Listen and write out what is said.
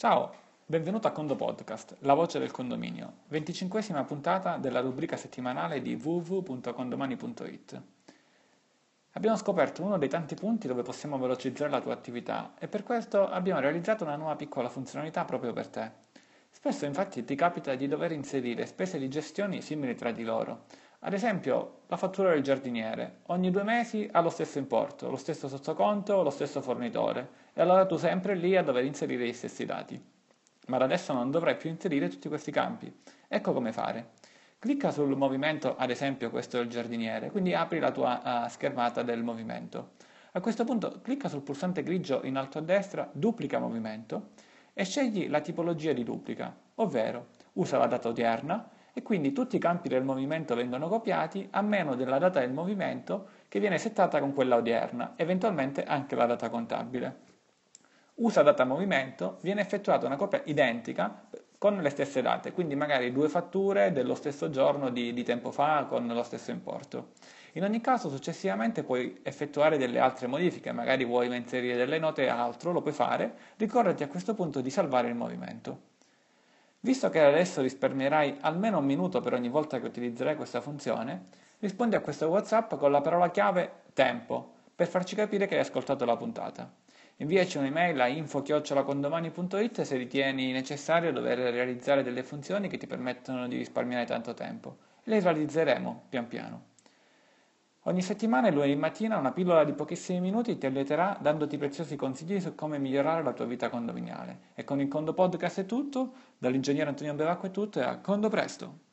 Ciao, benvenuto a Condo Podcast, la voce del condominio, 25esima puntata della rubrica settimanale di www.condomani.it. Abbiamo scoperto uno dei tanti punti dove possiamo velocizzare la tua attività e per questo abbiamo realizzato una nuova piccola funzionalità proprio per te. Spesso infatti ti capita di dover inserire spese di gestione simili tra di loro. Ad esempio, la fattura del giardiniere. Ogni due mesi ha lo stesso importo, lo stesso sottoconto, lo stesso fornitore e allora tu sempre lì a dover inserire gli stessi dati. Ma da adesso non dovrai più inserire tutti questi campi. Ecco come fare. Clicca sul movimento, ad esempio questo è il giardiniere, quindi apri la tua uh, schermata del movimento. A questo punto clicca sul pulsante grigio in alto a destra, duplica movimento e scegli la tipologia di duplica, ovvero usa la data odierna e quindi tutti i campi del movimento vengono copiati a meno della data del movimento che viene settata con quella odierna, eventualmente anche la data contabile usa data movimento, viene effettuata una copia identica con le stesse date, quindi magari due fatture dello stesso giorno di, di, tempo fa con lo stesso importo. In ogni caso successivamente puoi effettuare delle altre modifiche, magari vuoi inserire delle note e altro, lo puoi fare, ricordati a questo punto di salvare il movimento. Visto che adesso risparmierai almeno un minuto per ogni volta che utilizzerai questa funzione, rispondi a questo WhatsApp con la parola chiave tempo per farci capire che hai ascoltato la puntata. Inviaci un'email a info-condomani.it se ritieni necessario dover realizzare delle funzioni che ti permettono di risparmiare tanto tempo le realizzeremo pian piano. Ogni settimana e lunedì mattina una pillola di pochissimi minuti ti alleterà dandoti preziosi consigli su come migliorare la tua vita condominiale. E con il Condo Podcast è tutto, dall'ingegnere Antonio Bevacqua è tutto e a Condo presto!